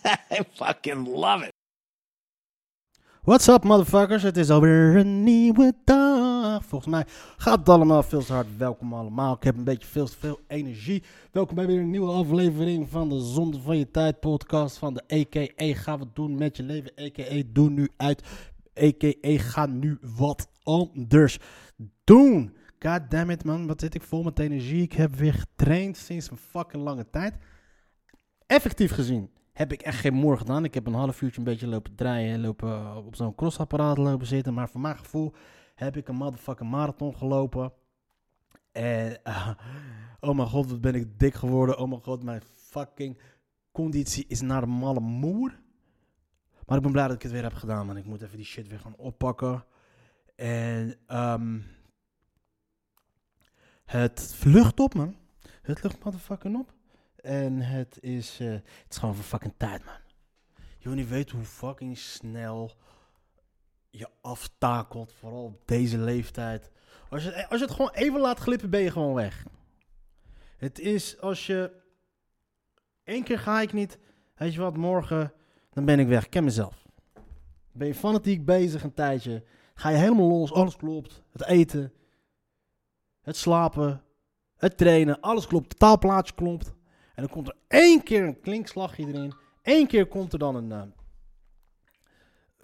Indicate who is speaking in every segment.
Speaker 1: I fucking love it.
Speaker 2: What's up, motherfuckers? Het is alweer een nieuwe dag. Volgens mij gaat het allemaal veel te hard. Welkom allemaal. Ik heb een beetje veel te veel energie. Welkom bij weer een nieuwe aflevering van de Zonde van je Tijd podcast van de EKE. Ga wat doen met je leven. EKE, doe nu uit. EKE, ga nu wat anders doen. God damn it, man. Wat zit ik vol met energie. Ik heb weer getraind sinds een fucking lange tijd. Effectief gezien heb ik echt geen moer gedaan. Ik heb een half uurtje een beetje lopen draaien, lopen op zo'n crossapparaat lopen zitten. Maar voor mijn gevoel heb ik een motherfucking marathon gelopen. En eh, oh mijn god, wat ben ik dik geworden. Oh mijn god, mijn fucking conditie is naar de malle moer. Maar ik ben blij dat ik het weer heb gedaan, man. Ik moet even die shit weer gaan oppakken. En ehm het vlucht op, man. Het lucht motherfucking op. En het is, eh, het is gewoon voor fucking tijd, man. Je wil niet weten hoe fucking snel je aftakelt, vooral op deze leeftijd. Als je, als je het gewoon even laat glippen, ben je gewoon weg. Het is als je... één keer ga ik niet, weet je wat, morgen, dan ben ik weg. Ik ken mezelf. Ben je fanatiek bezig een tijdje, ga je helemaal los, alles klopt. Het eten, het slapen, het trainen, alles klopt. Het taalplaatje klopt. En dan komt er één keer een klinkslagje erin. Eén keer komt er dan een, eh,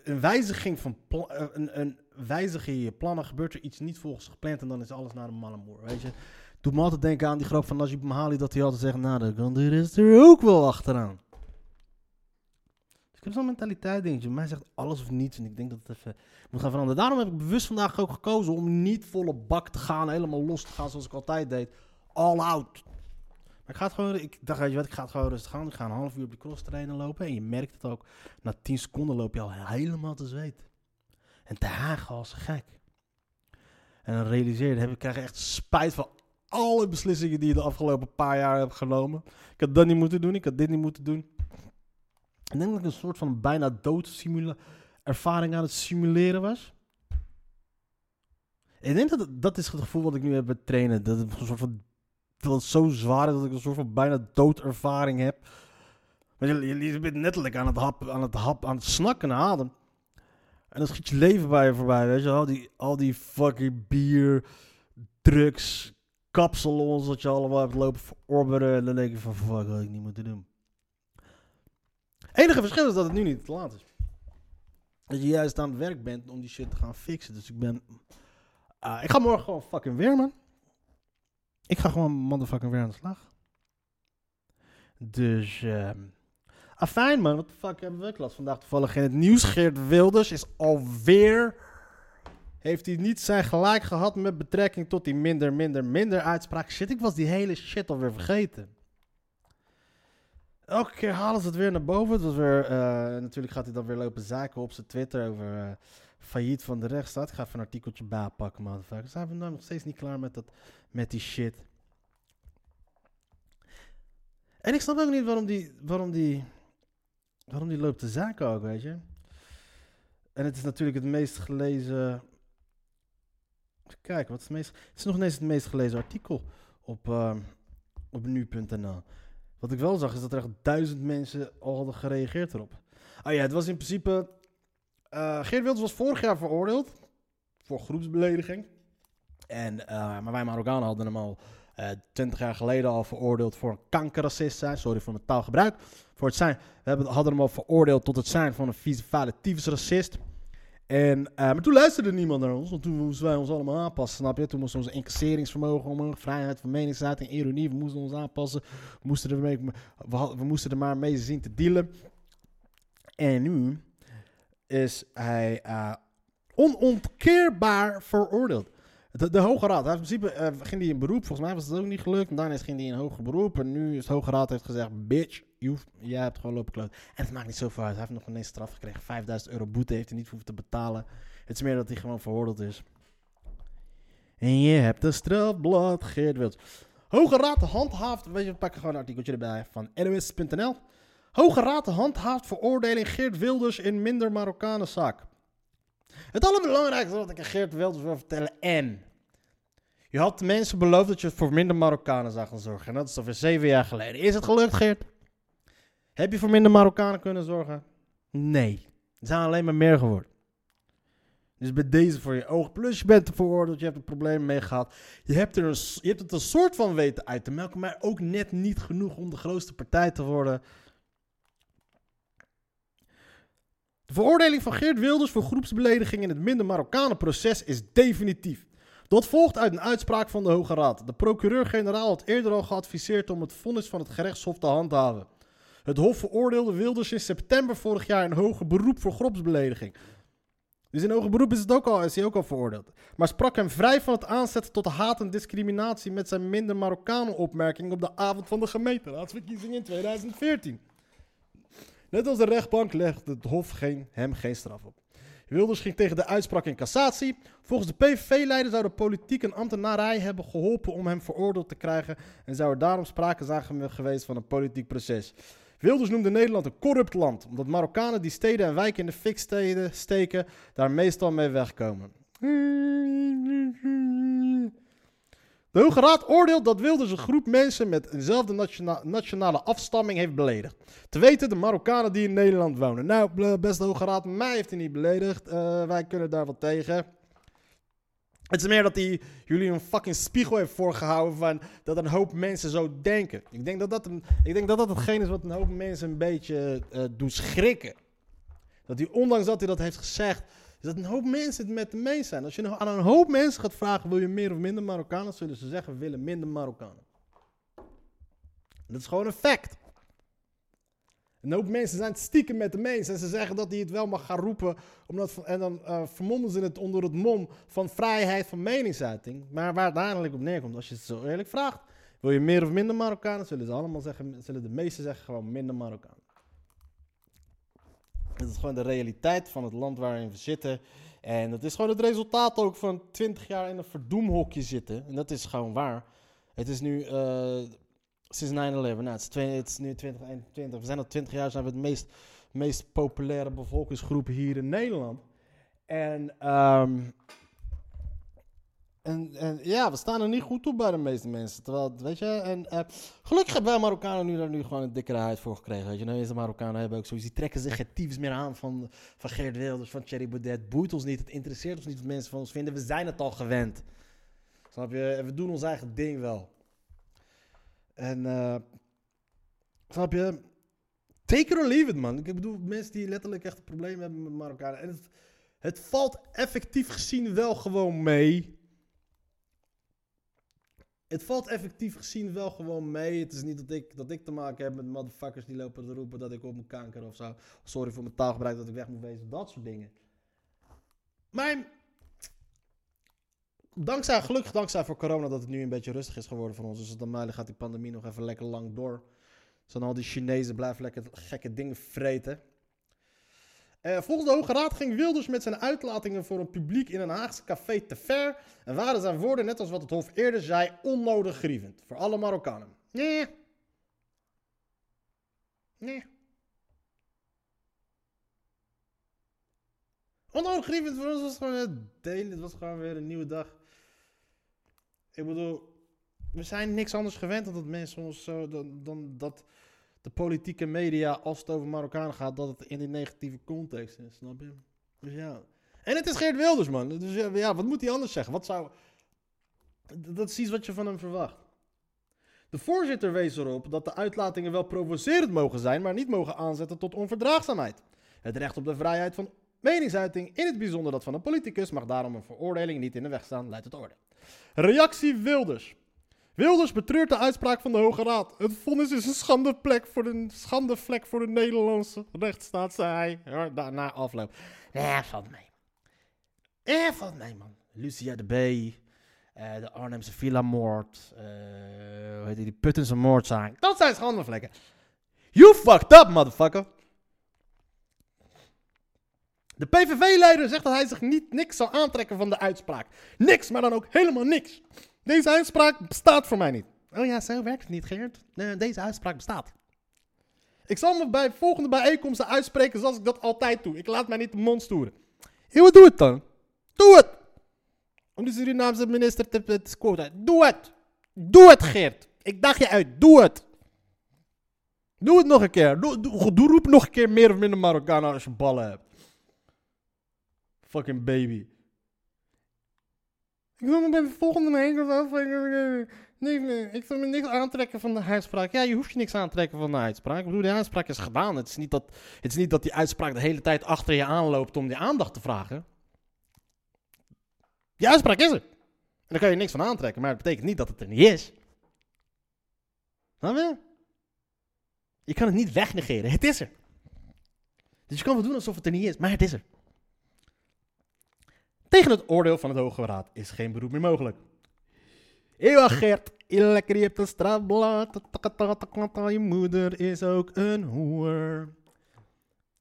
Speaker 2: een wijziging van eh, een, een wijziging in je plannen. Gebeurt er iets niet volgens gepland en dan is alles naar de mallemoer. Weet je? Doet me altijd denken aan die grap van Najib Mahali dat hij altijd zegt, nou dan rest er ook wel achteraan. Dus ik heb zo'n mentaliteit dingetje. Mij zegt alles of niets en ik denk dat het even moet gaan veranderen. Daarom heb ik bewust vandaag ook gekozen om niet volle bak te gaan, helemaal los te gaan zoals ik altijd deed. All out. Maar ik ga het gewoon, ik dacht, weet je wat, ik ga het gewoon rustig aan. Ik ga een half uur op de cross trainen lopen. En je merkt het ook, na 10 seconden loop je al helemaal te zweten. En te hagen als gek. En dan realiseer je, heb ik krijg echt spijt van alle beslissingen die je de afgelopen paar jaar hebt genomen. Ik had dat niet moeten doen, ik had dit niet moeten doen. Ik denk dat ik een soort van bijna dood ervaring aan het simuleren was. Ik denk dat dat is het gevoel wat ik nu heb met trainen. Dat het een soort van dat zo zwaar is dat ik een soort van bijna doodervaring heb. Want je, je, je bent letterlijk aan het hap, aan het hap, aan het snakken naar adem. En dan schiet je leven bij je voorbij, weet je. Al die, al die fucking bier, drugs, kapsalons dat je allemaal hebt lopen verorberen. En dan denk je van, fuck, dat had ik niet moeten doen. enige verschil is dat het nu niet te laat is. Dat je juist aan het werk bent om die shit te gaan fixen. Dus ik ben... ah, ik ga morgen gewoon fucking weer, man. Ik ga gewoon motherfucking weer aan de slag. Dus, ehm afijn man, wat de fuck hebben we? Ik las vandaag toevallig in het nieuws. Geert Wilders is alweer... Heeft hij niet zijn gelijk gehad met betrekking tot die minder, minder, minder uitspraak? Shit, ik was die hele shit alweer vergeten. Elke keer halen ze het weer naar boven. Het was weer, eh, natuurlijk gaat hij dan weer lopen zaken op zijn Twitter over eh, failliet van de rechtsstaat. Ik ga even een artikeltje bijpakken, motherfuckers. Zijn we nou nog steeds niet klaar met, dat, met die shit? En ik snap ook niet waarom die, waarom die, waarom die loopt te zaken ook, weet je. En het is natuurlijk het meest gelezen... Kijk, wat is het meest... Het is nog ineens het meest gelezen artikel op, eh, op nu.nl. Wat ik wel zag is dat er echt duizend mensen al hadden gereageerd erop. Ah ja, het was in principe... eh Geert Wilders was vorig jaar veroordeeld voor groepsbelediging. En, eh, maar wij Marokkanen hadden hem al eh 20 jaar geleden al veroordeeld voor een kankerracist zijn. Sorry voor mijn taalgebruik. Voor het zijn, we hebben, hadden hem al veroordeeld tot het zijn van een vieze racist. En, maar toen luisterde niemand naar ons, want toen moesten wij ons allemaal aanpassen, snap je? Toen moest ons incasseringsvermogen omhoog, vrijheid van meningsuiting, ironie, we moesten ons aanpassen. We moesten, er we, we moesten er maar mee zien te dealen. En nu is hij eh, onontkeerbaar veroordeeld. De, Hoge Raad, in principe eh, ging hij in beroep. Volgens mij was het ook niet gelukt. En daarna ging hij in hoger beroep. En nu is de Hoge Raad heeft gezegd: Bitch, jij hebt gewoon lopen kloot. En het maakt niet zoveel uit. Hij heeft nog ineens straf gekregen. 5000 euro boete heeft hij niet hoeven te betalen. Het is meer dat hij gewoon veroordeeld is. En je hebt een strafblad, Geert Wilders. Hoge Raad handhaaft, weet je, we pakken gewoon een artikeltje erbij van NOS.nl. Hoge Raad handhaaft veroordeling Geert Wilders in minder Marokkanenzaak. Het allerbelangrijkste wat ik aan Geert Wilders wil vertellen en... Je had de mensen beloofd dat je voor minder Marokkanen zou gaan zorgen. En dat is alweer zeven jaar geleden. Is het gelukt, Geert? Heb je voor minder Marokkanen kunnen zorgen? Nee. Er zijn alleen maar meer geworden. Dus bij deze voor je oog. Plus je bent er veroordeeld, je hebt er problemen mee gehad. Je hebt, er een, je hebt het een soort van weten uit te melken, maar ook net niet genoeg om de grootste partij te worden. De veroordeling van Geert Wilders voor groepsbelediging in het minder Marokkanen-proces is definitief. Dat volgt uit een uitspraak van de Hoge Raad. De procureur-generaal had eerder al geadviseerd om het vonnis van het gerechtshof te handhaven. Het hof veroordeelde Wilders in september vorig jaar in hoger beroep voor groepsbelediging. Dus in hoger beroep is, het ook al, is hij ook al veroordeeld. Maar sprak hem vrij van het aanzetten tot haat en discriminatie met zijn minder Marokkanen opmerking op de avond van de gemeenteraadsverkiezing in 2014. Net als de rechtbank legde het Hof geen, hem geen straf op. Wilders ging tegen de uitspraak in cassatie. Volgens de PVV-leider zou de politiek en ambtenarij hebben geholpen om hem veroordeeld te krijgen en zou er daarom sprake zijn geweest van een politiek proces. Wilders noemde Nederland een corrupt land, omdat Marokkanen die steden en wijken in de fik steden steken, daar meestal mee wegkomen. De Hoge Raad oordeelt dat Wilders een groep mensen met eenzelfde nationa- nationale afstamming heeft beledigd. Te weten de Marokkanen die in Nederland wonen. Nou, beste Hoge Raad, mij heeft hij niet beledigd. Eh, wij kunnen daar wat tegen. Het is meer dat hij jullie een fucking spiegel heeft voorgehouden van dat een hoop mensen zo denken. Ik denk dat dat, een, ik denk dat, dat hetgeen is wat een hoop mensen een beetje eh doet schrikken. Dat hij, ondanks dat hij dat heeft gezegd, is dat een hoop mensen het met hem eens zijn. Als je aan een hoop mensen gaat vragen, wil je meer of minder Marokkanen, zullen ze zeggen, we willen minder Marokkanen. Dat is gewoon een fact. Een hoop mensen zijn het stiekem met hem eens. En ze zeggen dat hij het wel mag gaan roepen. Omdat, en dan eh vermommen ze het onder het mom van vrijheid van meningsuiting. Maar waar het uiteindelijk op neerkomt, als je het zo eerlijk vraagt. Wil je meer of minder Marokkanen? Zullen ze allemaal zeggen, zullen de meesten zeggen gewoon minder Marokkanen. Het is gewoon de realiteit van het land waarin we zitten. En dat is gewoon het resultaat ook van 20 jaar in een verdoemhokje zitten. En dat is gewoon waar. Het is nu eh, sinds 9-11. Nou, het, is het is nu 2021. We zijn al 20 jaar zijn we het meest, meest populaire bevolkingsgroep hier in Nederland. En, ehm, en, en ja, we staan er niet goed op bij de meeste mensen. Terwijl, weet je, en eh, gelukkig hebben wij Marokkanen nu daar nu gewoon een dikkere huid voor gekregen. Weet je, nou, deze Marokkanen hebben ook zoiets. Die trekken zich geen tyfus meer aan van, van Geert Wilders, van Thierry Baudet. Boeit ons niet, het interesseert ons niet wat mensen van ons vinden. We zijn het al gewend. Snap je? En we doen ons eigen ding wel. En, eh, snap je? Take it or leave it, man. Ik bedoel, mensen die letterlijk echt een probleem hebben met Marokkanen. En het, het valt effectief gezien wel gewoon mee. Het valt effectief gezien wel gewoon mee. Het is niet dat ik, dat ik te maken heb met motherfuckers die lopen te roepen dat ik op mijn kanker of zo. Sorry voor mijn taalgebruik dat ik weg moet wezen. Dat soort dingen. Maar dankzij, gelukkig dankzij voor corona dat het nu een beetje rustig is geworden voor ons. Dus dan maar gaat die pandemie nog even lekker lang door. Zo'n al die Chinezen blijven lekker gekke dingen vreten. Eh, volgens de Hoge Raad ging Wilders met zijn uitlatingen voor een publiek in een Haagse café te ver. En waren zijn woorden, net als wat het Hof eerder zei, onnodig grievend. Voor alle Marokkanen. Nee. Nee. Onnodig grievend voor ons was gewoon het delen. Het was gewoon weer een nieuwe dag. Ik bedoel, we zijn niks anders gewend dan dat mensen ons zo. Dan, dan dat de politieke media, als het over Marokkanen gaat, dat het in die negatieve context is. Snap je? Dus ja. En het is Geert Wilders, man. Dus ja, wat moet hij anders zeggen? Wat zou. Dat is iets wat je van hem verwacht. De voorzitter wees erop dat de uitlatingen wel provocerend mogen zijn, maar niet mogen aanzetten tot onverdraagzaamheid. Het recht op de vrijheid van meningsuiting, in het bijzonder dat van een politicus, mag daarom een veroordeling niet in de weg staan, luidt het orde. Reactie Wilders. Wilders betreurt de uitspraak van de Hoge Raad. Het vonnis is een schandeplek voor de, schandevlek voor de Nederlandse rechtsstaat, zei hij daarna afloop. Ja, valt mee. Ja, valt mee, man. Lucia de B. eh, de Arnhemse Villa-moord, eh, hoe heet die, die Puttense moordzaak. Dat zijn schandvlekken. You fucked up, motherfucker. De PVV-leider zegt dat hij zich niet niks zal aantrekken van de uitspraak. Niks, maar dan ook helemaal niks. Deze uitspraak bestaat voor mij niet. Oh ja, zo werkt het niet, Geert. Deze uitspraak bestaat. Ik zal me bij volgende bijeenkomsten uitspreken zoals ik dat altijd doe. Ik laat mij niet de mond stoeren. Wat doe het dan? Doe het! Om de Surinaamse minister te, te scoren. Doe het! Doe het, Geert! Ik daag je uit, doe het! Doe het nog een keer. Doe, doe, doe- roep nog een keer meer of minder Marokkanen als je ballen hebt. Fucking baby. Ik wil me bij de volgende bijeenkomst Nee, nee, ik wil me niks aantrekken van de uitspraak. Ja, je hoeft je niks aan te trekken van de uitspraak. Ik bedoel, die uitspraak is gedaan. Het is niet dat, het is niet dat die uitspraak de hele tijd achter je aanloopt om die aandacht te vragen. Die uitspraak is er. En daar kan je niks van aantrekken, maar het betekent niet dat het er niet is. Snap je? Je kan het niet wegnegeren. Het is er. Dus je kan wel doen alsof het er niet is, maar het is er. Tegen het oordeel van het Hoge Raad is geen beroep meer mogelijk. Eeuwig Gert, je lekker je hebt een strafblad. Je moeder is ook een hoer.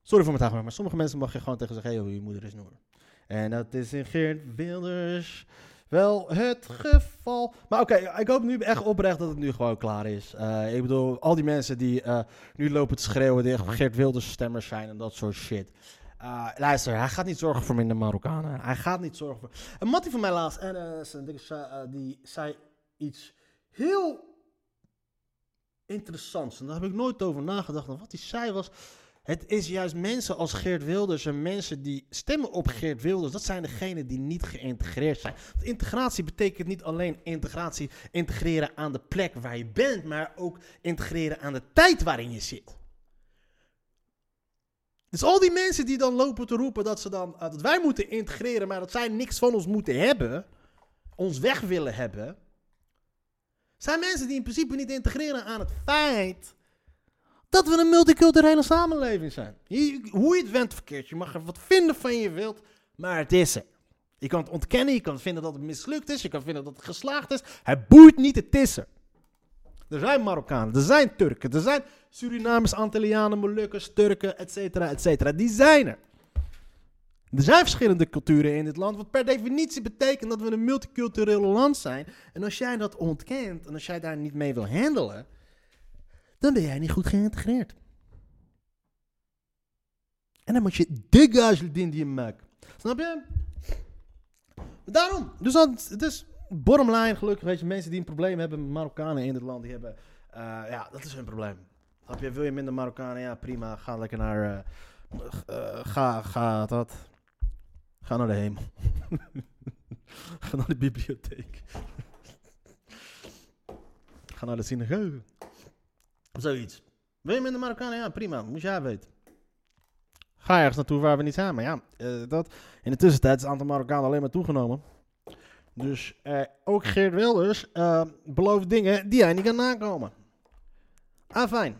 Speaker 2: Sorry voor mijn taal, maar sommige mensen mag je gewoon tegen zeggen: hey, je moeder is een hoer. En dat is in Geert Wilders wel het geval. Maar oké, ik hoop nu echt oprecht dat het nu gewoon klaar is. Eh, ik bedoel, al die mensen die eh, nu lopen te schreeuwen, die echt Geert Wilders stemmers zijn en dat soort shit. Uh, luister, hij gaat niet zorgen voor minder Marokkanen. Hij gaat niet zorgen voor. Een mattie van mij laatst, en uh, zijn dikke die zei iets heel interessants. En daar heb ik nooit over nagedacht. Wat hij zei was. Het is juist mensen als Geert Wilders en mensen die stemmen op Geert Wilders. Dat zijn degenen die niet geïntegreerd zijn. Integratie betekent niet alleen integratie, integreren aan de plek waar je bent, maar ook integreren aan de tijd waarin je zit. Dus al die mensen die dan lopen te roepen dat, ze dan, uh, dat wij moeten integreren, maar dat zij niks van ons moeten hebben, ons weg willen hebben, zijn mensen die in principe niet integreren aan het feit dat we een multiculturele samenleving zijn. Hoe je het went verkeerd, je mag er wat vinden van je wilt, maar het is er. Je kan het ontkennen, je kan vinden dat het mislukt is, je kan vinden dat het geslaagd is. Het boeit niet, het is er. Er zijn Marokkanen, er zijn Turken, er zijn Surinamers, Antillianen, Molukkers, Turken, et cetera, et cetera. Die zijn er. Er zijn verschillende culturen in dit land, wat per definitie betekent dat we een multicultureel land zijn. En als jij dat ontkent en als jij daar niet mee wil handelen, dan ben jij niet goed geïntegreerd. En dan moet je degage din die maakt. Snap je? Daarom. Dus het is bottom line, gelukkig, weet je, mensen die een probleem hebben met Marokkanen in dit land, die hebben, uh, ja, dat is hun probleem. Je, wil je minder Marokkanen? Ja, prima, ga lekker naar, uh, uh, ga, ga, dat, ga naar de hemel. ga naar de bibliotheek. ga naar de synagoge. Zoiets. Wil je minder Marokkanen? Ja, prima, moet jij weten. Ga ergens naartoe waar we niet zijn, maar ja, dat, in de tussentijd is het aantal Marokkanen alleen maar toegenomen. Dus uh, ook Geert Wilders uh, belooft dingen die hij niet kan nakomen. Ah, fijn.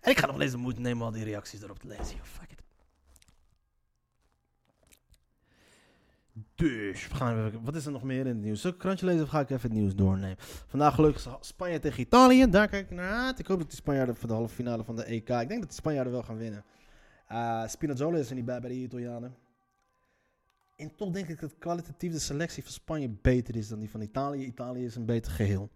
Speaker 2: En ik ga nog eens de moeite nemen al die reacties erop te lezen. Fuck it. Dus, we gaan wat is er nog meer in het nieuws? Zal ik krantje lezen of ga ik even het nieuws doornemen? Vandaag gelukkig Spanje tegen Italië. Daar kijk ik naar uit. Ik hoop dat die Spanjaarden voor de halve finale van de EK. Ik denk dat de Spanjaarden wel gaan winnen. Uh, Spinazzola is er niet bij bij de Italianen. En toch denk ik dat kwalitatief de selectie van Spanje beter is dan die van Italië. Italië is een beter geheel.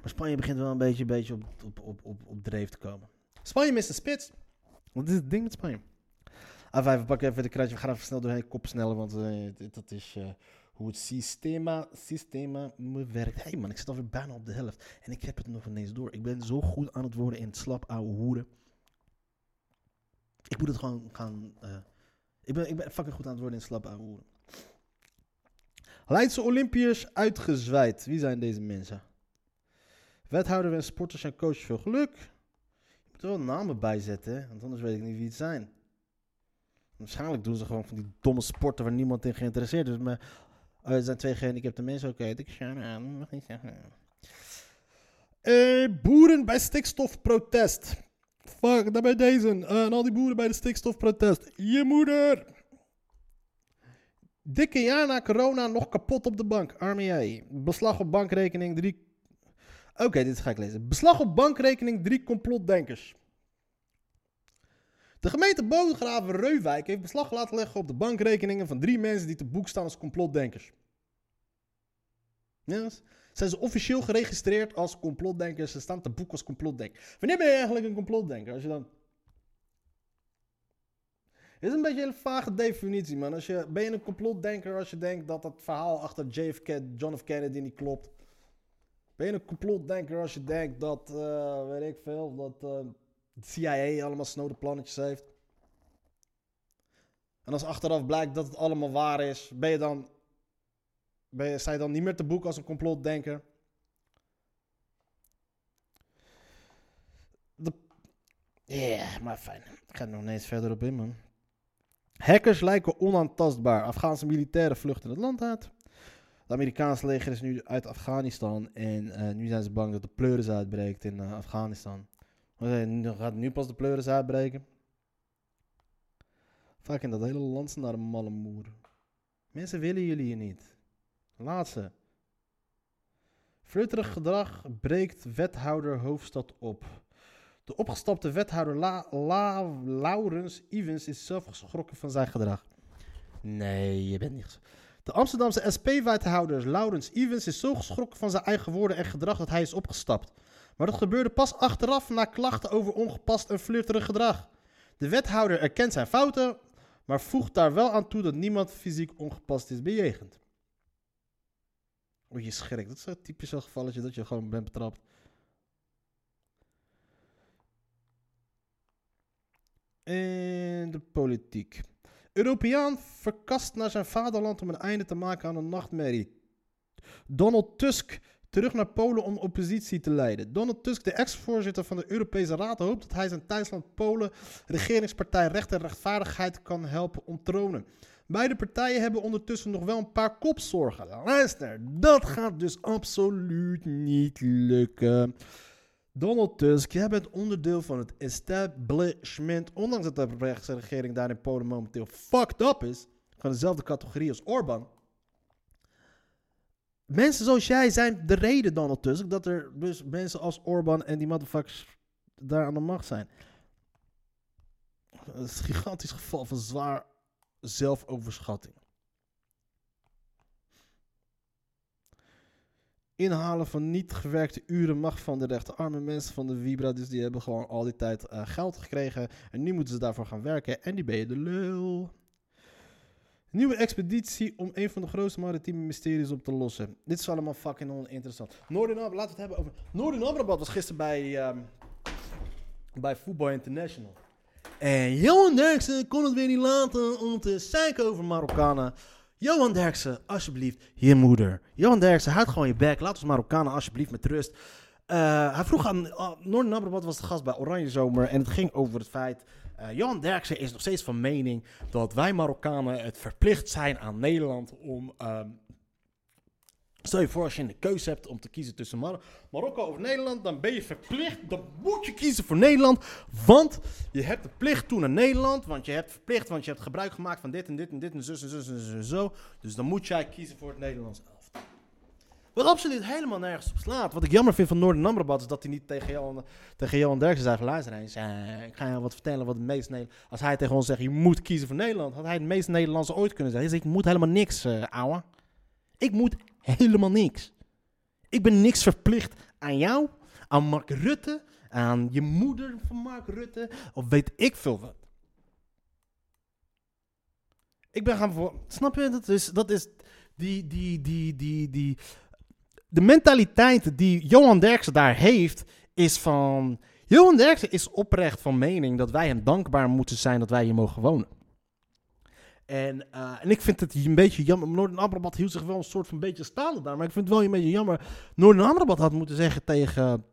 Speaker 2: Maar Spanje begint wel een beetje, beetje op, op, op, op, dreef te komen. Spanje mist een spits. Wat is het ding met Spanje? Enfin, we pakken even de kruidje. We gaan even snel doorheen, kop sneller. Want uh, dat is uh, hoe het systema, systema werkt. Hé hey man, ik zit alweer bijna op de helft. En ik heb het nog ineens door. Ik ben zo goed aan het worden in het slap ouwe hoeren. Ik moet het gewoon gaan... Uh, ik ben, ik ben fucking goed aan het worden in slap ouwe Leidse Olympiërs uitgezwaaid. Wie zijn deze mensen? Wethouder en sporters en coaches veel geluk. Je moet er wel namen bij zetten, want anders weet ik niet wie het zijn. Waarschijnlijk doen ze gewoon van die domme sporten waar niemand in geïnteresseerd is. Maar oh, er zijn twee gehandicapte mensen. Oké, ik shout aan. Mag niet zeggen. Uh, boeren bij stikstofprotest. Fuck, daar bij deze. Uh, en al die boeren bij de stikstofprotest. Je moeder. Dikke jaar na corona nog kapot op de bank. Arme jij. Beslag op bankrekening 3. Oké, dit ga ik lezen. Beslag op bankrekening 3 complotdenkers. De gemeente Bodegraven Reuwijk heeft beslag laten leggen op de bankrekeningen van drie mensen die te boek staan als complotdenkers. Ja, zijn ze officieel geregistreerd als complotdenkers. Ze staan te boek als complotdenker. Wanneer ben je eigenlijk een complotdenker? Als je dan... Is een beetje een vage definitie, man. Als je, ben je een complotdenker als je denkt dat het verhaal achter JFK, John F. Kennedy niet klopt? Ben je een complotdenker als je denkt dat, eh, weet ik veel, dat uh, de CIA allemaal snode plannetjes heeft? En als achteraf blijkt dat het allemaal waar is, ben je dan ben je, dan niet meer te boek als een complotdenker? Ja, yeah, maar fijn. Ik ga er nog eens verder op in, man. Hackers lijken onaantastbaar. Afghaanse militairen vluchten het land uit. Het Amerikaanse leger is nu uit Afghanistan. En uh, nu zijn ze bang dat de pleuris uitbreekt in uh, Afghanistan. Dan gaat nu pas de pleuris uitbreken. Vaak in dat hele land naar de malle moer. Mensen willen jullie hier niet. Laatste. Flirterig gedrag breekt wethouder hoofdstad op. De opgestapte wethouder La, La, Laurens Evans is zelf geschrokken van zijn gedrag. Nee, je bent niet De Amsterdamse SP-wethouder Laurens Evans is zo geschrokken van zijn eigen woorden en gedrag dat hij is opgestapt. Maar dat gebeurde pas achteraf na klachten over ongepast en flirterig gedrag. De wethouder erkent zijn fouten, maar voegt daar wel aan toe dat niemand fysiek ongepast is bejegend. Oh, je schrikt. Dat is een typisch gevalletje dat je gewoon bent betrapt. En de politiek. Europeaan verkast naar zijn vaderland om een einde te maken aan een nachtmerrie. Donald Tusk terug naar Polen om oppositie te leiden. Donald Tusk, de ex-voorzitter van de Europese Raad, hoopt dat hij zijn thuisland Polen, regeringspartij Recht en Rechtvaardigheid, kan helpen onttronen. Beide partijen hebben ondertussen nog wel een paar kopzorgen. Luister, dat gaat dus absoluut niet lukken. Donald Tusk, jij bent onderdeel van het establishment. Ondanks dat de rechtse regering daar in Polen momenteel fucked up is. Van dezelfde categorie als Orbán. Mensen zoals jij zijn de reden, Donald Tusk, dat er dus mensen als Orbán en die motherfuckers daar aan de macht zijn. Het is een gigantisch geval van zwaar zelfoverschatting. Inhalen van niet gewerkte uren mag van de rechter. Arme mensen van de Vibra, dus die hebben gewoon al die tijd uh, geld gekregen. En nu moeten ze daarvoor gaan werken. En die ben je de lul. Nieuwe expeditie om een van de grootste maritieme mysteries op te lossen. Dit is allemaal fucking oninteressant. Noorden laten we het hebben over. Noorden Amrabat was gisteren bij, um, bij Football International. En Johan Derksen kon het weer niet laten om te zeiken over Marokkanen. Johan Derksen, alsjeblieft, je moeder. Johan Derksen, houd gewoon je bek. Laat ons Marokkanen alsjeblieft met rust. Uh, hij vroeg aan... Uh, Noorden Amrabat was de gast bij Oranje Zomer. En het ging over het feit... Uh, Johan Derksen is nog steeds van mening dat wij Marokkanen het verplicht zijn aan Nederland om um, Stel je voor als je een keuze hebt om te kiezen tussen Mar Marokko of Nederland, dan ben je verplicht, dan moet je kiezen voor Nederland. Want je hebt de plicht toe naar Nederland, want je hebt verplicht, want je hebt gebruik gemaakt van dit en dit en dit en zus en zo. Dus dan moet jij kiezen voor het Nederlands elftal. Wat absoluut helemaal nergens op slaat. Wat ik jammer vind van Noorden Amrabat is dat hij niet tegen Johan, tegen Johan Derksen zei: luister eens, uh, ik ga je wat vertellen wat het meest Nederlands. Als hij tegen ons zegt: je moet kiezen voor Nederland, had hij het meest Nederlandse ooit kunnen zeggen. Hij ik moet helemaal niks, uh, ouwe. Ik moet helemaal niks. Ik ben niks verplicht aan jou, aan Mark Rutte, aan je moeder van Mark Rutte, of weet ik veel wat. Ik ben gaan voor. Snap je? Dat is, dat is die, die, die, die, die. De mentaliteit die Johan Derksen daar heeft, is van. Johan Derksen is oprecht van mening dat wij hem dankbaar moeten zijn dat wij hier mogen wonen. En, uh, en ik vind het een beetje jammer. Noorden Amrabat hield zich wel een soort van beetje stalen daar. Maar ik vind het wel een beetje jammer. Noorden Amrabat had moeten zeggen tegen,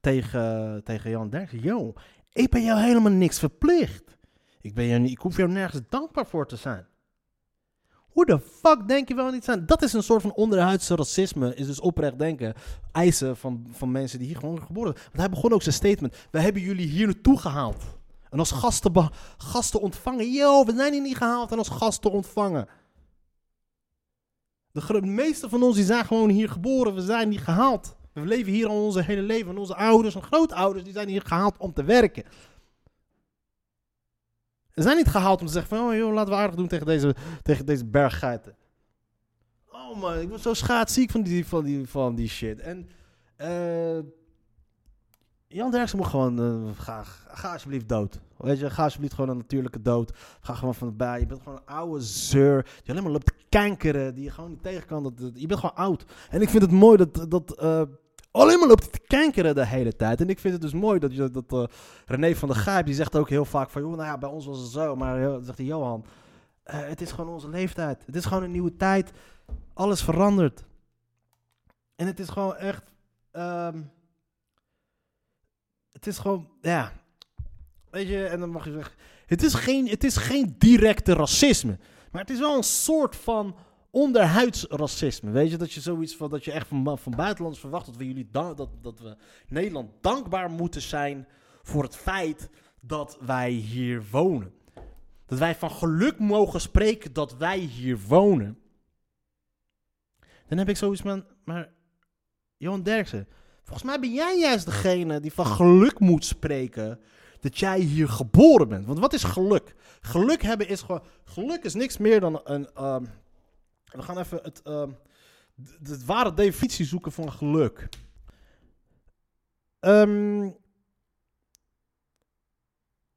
Speaker 2: tegen, tegen Jan Derksen. Yo, ik ben jou helemaal niks verplicht. Ik, ben jou ik hoef jou nergens dankbaar voor te zijn. Hoe de fuck denk je wel niet zijn? Dat is een soort van onderhuidse racisme. Is dus oprecht denken. Eisen van, van mensen die hier gewoon geboren zijn. Want hij begon ook zijn statement. We hebben jullie hier naartoe gehaald. En als gasten, gasten ontvangen. Yo, we zijn hier niet gehaald en als gasten ontvangen. De meeste van ons die zijn gewoon hier geboren. We zijn niet gehaald. We leven hier al onze hele leven. En onze ouders en grootouders die zijn hier gehaald om te werken. Ze zijn niet gehaald om te zeggen van... Oh joh, laten we aardig doen tegen deze, tegen deze berggeiten. Oh man, ik word zo schaadziek van die, van die, van die shit. En... eh Jan Derksen moet gewoon... eh, ga, ga alsjeblieft dood. Weet je, ga alsjeblieft gewoon een natuurlijke dood. Ga gewoon van bij. Je bent gewoon een oude zeur. Die alleen maar loopt kankeren. Die je gewoon niet tegen kan. Dat, je bent gewoon oud. En ik vind het mooi dat... dat eh, alleen maar loopt te kankeren de hele tijd. En ik vind het dus mooi dat, dat eh, René van der Gijp... Die zegt ook heel vaak van... Joh, nou ja, bij ons was het zo. Maar zegt hij, Johan... het is gewoon onze leeftijd. Het is gewoon een nieuwe tijd. Alles verandert. En het is gewoon echt... ehm, het is gewoon... Ja... Weet je, en dan mag je zeggen... Het is geen, het is geen directe racisme. Maar het is wel een soort van onderhuids racisme. Weet je, dat je zoiets van... Dat je echt van, van verwacht dat we jullie... dan- Dat, dat we Nederland dankbaar moeten zijn... voor het feit dat wij hier wonen. Dat wij van geluk mogen spreken dat wij hier wonen. Dan heb ik zoiets van... Maar Johan Derksen... Volgens mij ben jij juist degene die van geluk moet spreken dat jij hier geboren bent. Want wat is geluk? Geluk hebben is gewoon. Geluk is niks meer dan een. ehm, we gaan even het, ehm, de, ware definitie zoeken van geluk. Ehm,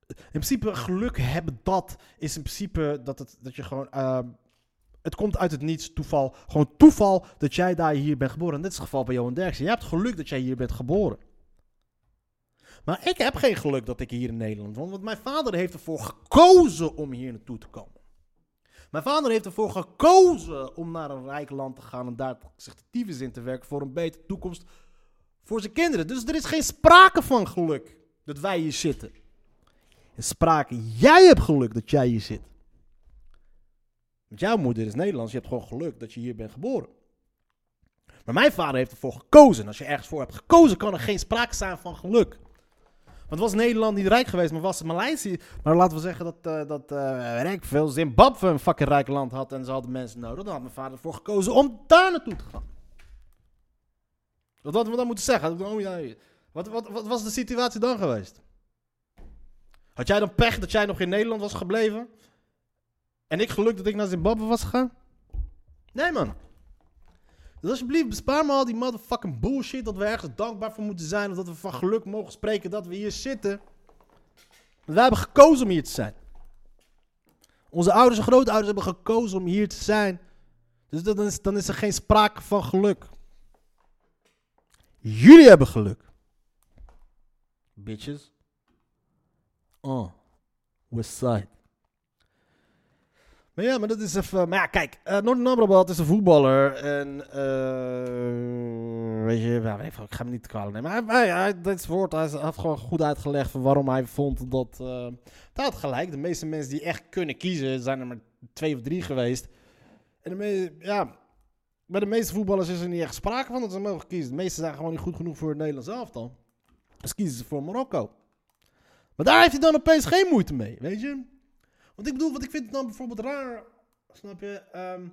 Speaker 2: in principe, geluk hebben dat is in principe dat, het, dat je gewoon. Het komt uit het niets, toeval. Gewoon toeval dat jij daar hier bent geboren. En dit is het geval bij Johan Derksen. Jij hebt geluk dat jij hier bent geboren. Maar ik heb geen geluk dat ik hier in Nederland woon. Want mijn vader heeft ervoor gekozen om hier naartoe te komen. Mijn vader heeft ervoor gekozen om naar een rijk land te gaan. En daar zich de in te werken voor een betere toekomst voor zijn kinderen. Dus er is geen sprake van geluk dat wij hier zitten. Er sprake, jij hebt geluk dat jij hier zit. Want jouw moeder is Nederlands, je hebt gewoon geluk dat je hier bent geboren. Maar mijn vader heeft ervoor gekozen. En als je ergens voor hebt gekozen, kan er geen sprake zijn van geluk. Want was Nederland niet rijk geweest, maar was het Maleisië. Maar laten we zeggen dat, eh dat eh rijk veel Zimbabwe een fucking rijk land had en ze hadden mensen nodig. Dan had mijn vader ervoor gekozen om daar naartoe te gaan. Wat hadden we dan moeten zeggen? Oh, wat, wat, wat was de situatie dan geweest? Had jij dan pech dat jij nog in Nederland was gebleven? En ik geluk dat ik naar Zimbabwe was gegaan? Nee, man. Dus alsjeblieft, bespaar me al die motherfucking bullshit dat we ergens dankbaar voor moeten zijn. Of dat we van geluk mogen spreken dat we hier zitten. Want wij hebben gekozen om hier te zijn. Onze ouders en grootouders hebben gekozen om hier te zijn. Dus dan is, dan is er geen sprake van geluk. Jullie hebben geluk. Bitches. Oh. Westside. Ja, maar dat is even... Maar ja, kijk. eh Noorden Amrabat is een voetballer. En... eh weet je, ik ga hem niet kwalijk nemen. Maar hij, hij, dit woord, hij heeft gewoon goed uitgelegd van waarom hij vond dat... eh hij had gelijk. De meeste mensen die echt kunnen kiezen, zijn er maar twee of drie geweest. En de me- ja, bij de meeste voetballers is er niet echt sprake van dat ze mogen kiezen. De meeste zijn gewoon niet goed genoeg voor het Nederlands elftal. Dus kiezen ze voor Marokko. Maar daar heeft hij dan opeens geen moeite mee, weet je? Want ik bedoel, wat ik vind het dan bijvoorbeeld raar, snap je? ehm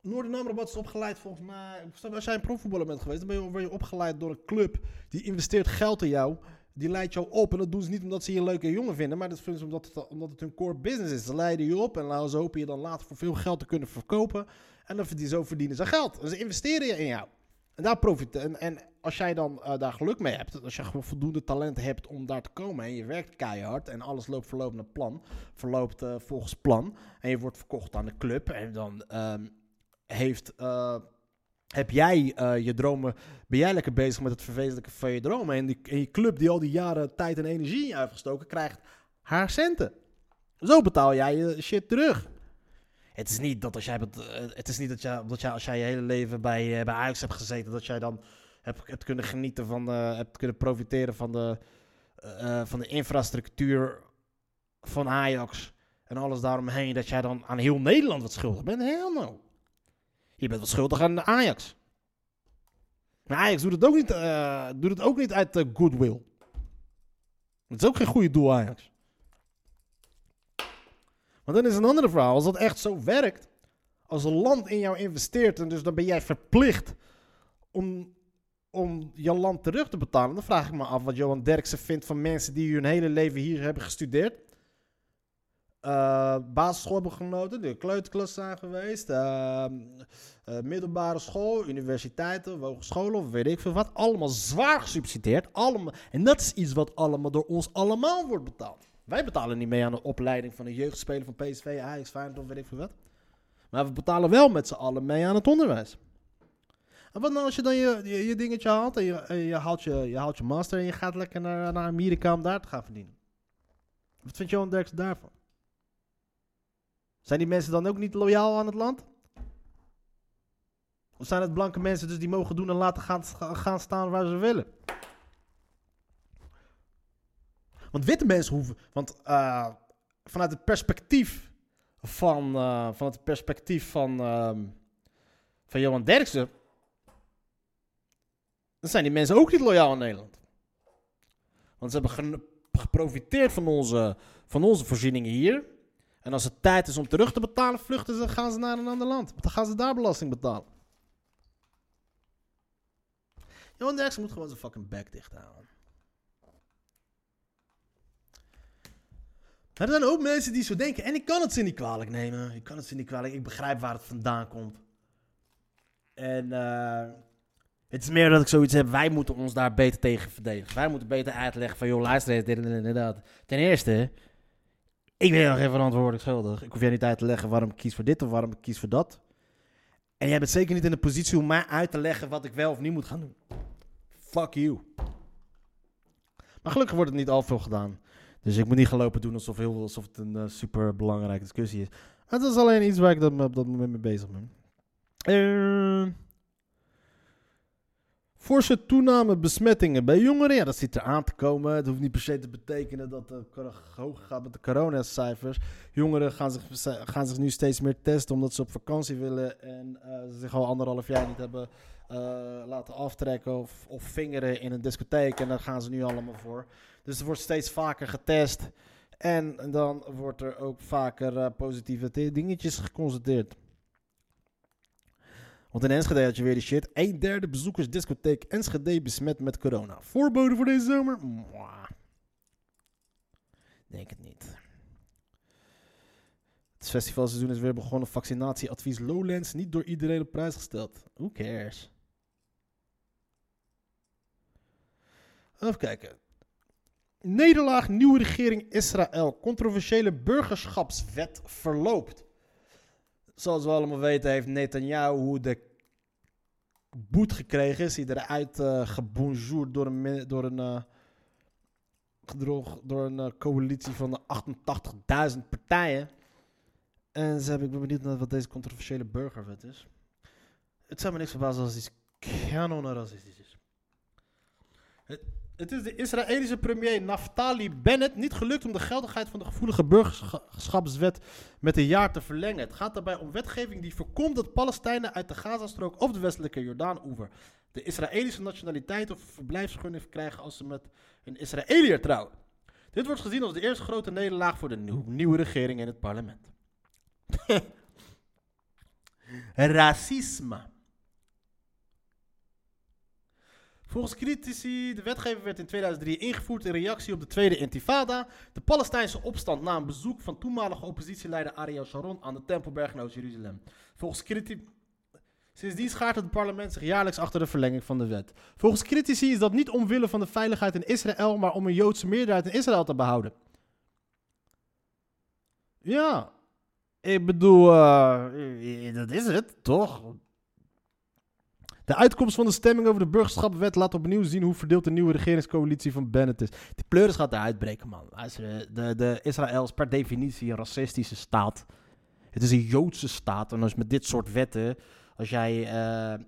Speaker 2: Noorden Amrabat is opgeleid volgens mij. je, Als jij een profvoetballer bent geweest, dan ben je, word je opgeleid door een club. Die investeert geld in jou. Die leidt jou op. En dat doen ze niet omdat ze je een leuke jongen vinden. Maar dat vinden ze omdat het, omdat het hun core business is. Ze leiden je op. En nou, zo hopen je dan later voor veel geld te kunnen verkopen. En dan zo verdienen ze geld. En ze investeren in jou. En daar profiteren. En, en als jij dan eh, daar geluk mee hebt. Als je gewoon voldoende talent hebt om daar te komen. En je werkt keihard. En alles loopt verloopt naar plan. Verloopt eh, volgens plan. En je wordt verkocht aan de club. En dan ehm, heeft, eh, heb jij je dromen, ben jij lekker bezig met het verwezenlijken van je dromen. En die, je club die al die jaren tijd en energie in gestoken, krijgt haar centen. Zo betaal jij je shit terug. Het is niet dat als jij, het is niet dat jij, dat jij als jij je hele leven bij, bij Ajax hebt gezeten, dat jij dan hebt, hebt kunnen genieten van, eh, hebt kunnen profiteren van de, eh, eh, van de infrastructuur van Ajax en alles daaromheen, dat jij dan aan heel Nederland wat schuldig bent. Hell no. Je bent wat schuldig aan Ajax. Maar Ajax doet het ook niet, eh, doet het ook niet uit eh, goodwill. Het is ook geen goede doel, Ajax. Want dan is een andere verhaal. Als dat echt zo werkt. als een land in jou investeert en dus dan ben jij verplicht om, om je land terug te betalen. Dan vraag ik me af wat Johan Derksen vindt van mensen die hun hele leven hier hebben gestudeerd. Uh, basisschool hebben genoten, de kleuterklas zijn geweest, uh, uh, middelbare school, universiteiten, hogescholen of weet ik veel wat. Allemaal zwaar gesubsidieerd. Allemaal, en dat is iets wat allemaal door ons allemaal wordt betaald. Wij betalen niet mee aan de opleiding van een jeugdspeler van PSV, Ajax, Feyenoord of weet ik veel wat. Maar we betalen wel met z'n allen mee aan het onderwijs. En wat nou als je dan je, je, je dingetje haalt en je, haalt je, je haalt je master en je gaat lekker naar, naar Amerika om daar te gaan verdienen? Wat vindt Johan Derksen daarvan? Zijn die mensen dan ook niet loyaal aan het land? Of zijn het blanke mensen dus die mogen doen en laten gaan, staan waar ze willen? Want witte mensen hoeven. Want uh, vanuit het perspectief van. Uh, vanuit het perspectief van. Uh, van Johan Derksen. Dan zijn die mensen ook niet loyaal in Nederland. Want ze hebben geprofiteerd van onze, van onze voorzieningen hier. En als het tijd is om terug te betalen, vluchten ze, gaan ze naar een ander land. Dan gaan ze daar belasting betalen. Johan Derksen moet gewoon zijn fucking bek dicht houden. er zijn ook mensen die zo denken. En ik kan het ze niet kwalijk nemen. Ik kan het ze niet kwalijk. Ik begrijp waar het vandaan komt. En uh, het is meer dat ik zoiets heb. Wij moeten ons daar beter tegen verdedigen. Wij moeten beter uitleggen van... joh, luister eens, dit en dat. Ten eerste... Ik ben nog geen verantwoordelijk schuldig. Ik hoef jij niet uit te leggen waarom ik kies voor dit of waarom ik kies voor dat. En jij bent zeker niet in de positie om mij uit te leggen wat ik wel of niet moet gaan doen. Fuck you. Maar gelukkig wordt het niet al veel gedaan. Dus ik moet niet gelopen doen alsof, heel, alsof het een uh, super belangrijke discussie is. Het is alleen iets waar ik dat, op dat moment mee bezig ben. Uh, forse toename besmettingen bij jongeren. Ja, dat zit er aan te komen. Het hoeft niet per se te betekenen dat het hoog gaat met de coronacijfers. Jongeren gaan zich, gaan zich nu steeds meer testen omdat ze op vakantie willen. En uh, ze zich al anderhalf jaar niet hebben uh, laten aftrekken of, of vingeren in een discotheek. En daar gaan ze nu allemaal voor. Dus er wordt steeds vaker getest. En dan wordt er ook vaker uh, positieve dingetjes geconstateerd. Want in Enschede had je weer die shit. Een derde bezoekers discotheek Enschede besmet met corona. Voorbode voor deze zomer? Denk het niet. Het festivalseizoen is weer begonnen. Vaccinatieadvies Lowlands niet door iedereen op prijs gesteld. Who cares? Even kijken. Nederlaag nieuwe regering Israël. Controversiële burgerschapswet verloopt. Zoals we allemaal weten heeft Netanyahu de boet gekregen. Is hij eruit uh, gebonjourd door een, door een, uh, door een uh, coalitie van 88.000 partijen. En ze hebben, ik ben benieuwd naar wat deze controversiële burgerwet is. Het zou me niks verbazen als het kanon is. Het, het is de Israëlische premier Naftali Bennett niet gelukt om de geldigheid van de gevoelige burgerschapswet met een jaar te verlengen. Het gaat daarbij om wetgeving die voorkomt dat Palestijnen uit de Gazastrook of de westelijke Jordaan-oever de Israëlische nationaliteit of verblijfsvergunning krijgen als ze met een Israëliër trouwen. Dit wordt gezien als de eerste grote nederlaag voor de nieuwe regering in het parlement. Racisme. Volgens critici, de wetgeving werd in 2003 ingevoerd in reactie op de Tweede Intifada, de Palestijnse opstand na een bezoek van toenmalige oppositieleider Ariel Sharon aan de Tempelberg in Oost-Jeruzalem. Volgens critici. Sindsdien schaart het parlement zich jaarlijks achter de verlenging van de wet. Volgens critici is dat niet omwille van de veiligheid in Israël, maar om een Joodse meerderheid in Israël te behouden. Ja, ik bedoel, uh, dat is het, toch? De uitkomst van de stemming over de burgerschapwet laat opnieuw zien hoe verdeeld de nieuwe regeringscoalitie van Bennett is. Die pleuris gaat eruit breken, man. De, de Israël is per definitie een racistische staat. Het is een Joodse staat. En als met dit soort wetten, als jij uh,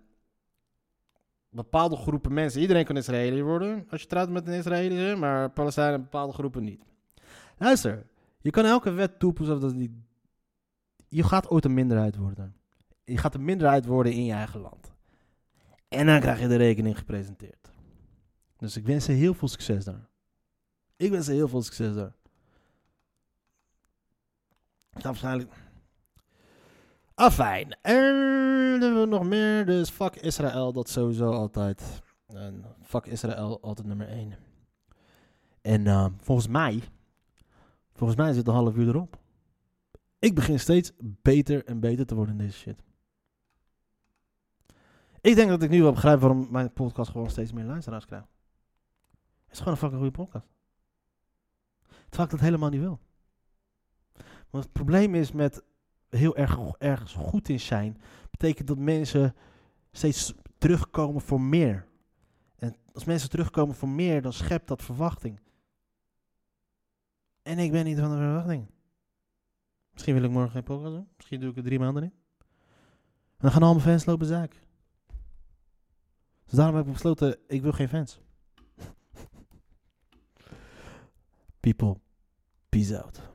Speaker 2: bepaalde groepen mensen, iedereen kan Israëliër worden als je trouwt met een Israëliër, maar Palestijnen bepaalde groepen niet. Luister, je kan elke wet toepassen dat niet. Je gaat ooit een minderheid worden. Je gaat een minderheid worden in je eigen land. En dan krijg je de rekening gepresenteerd. Dus ik wens ze heel veel succes daar. Ik wens ze heel veel succes daar. Dan waarschijnlijk. Afijn. En hebben we nog meer. Dus fuck Israël, dat sowieso altijd. En fuck Israël, altijd nummer 1. En uh, volgens mij, volgens mij zit een half uur erop. Ik begin steeds beter en beter te worden in deze shit. Ik denk dat ik nu wel begrijp waarom mijn podcast gewoon steeds meer luisteraars krijgt. Het is gewoon een fucking goede podcast. Terwijl ik dat helemaal niet wil. Want het probleem is met heel erg ergens goed in zijn, betekent dat mensen steeds terugkomen voor meer. En als mensen terugkomen voor meer, dan schept dat verwachting. En ik ben niet van de verwachting. Misschien wil ik morgen geen podcast doen. Misschien doe ik er drie maanden in. En dan gaan al mijn fans lopen zaak. Dus daarom heb ik besloten, ik wil geen fans. People, peace out.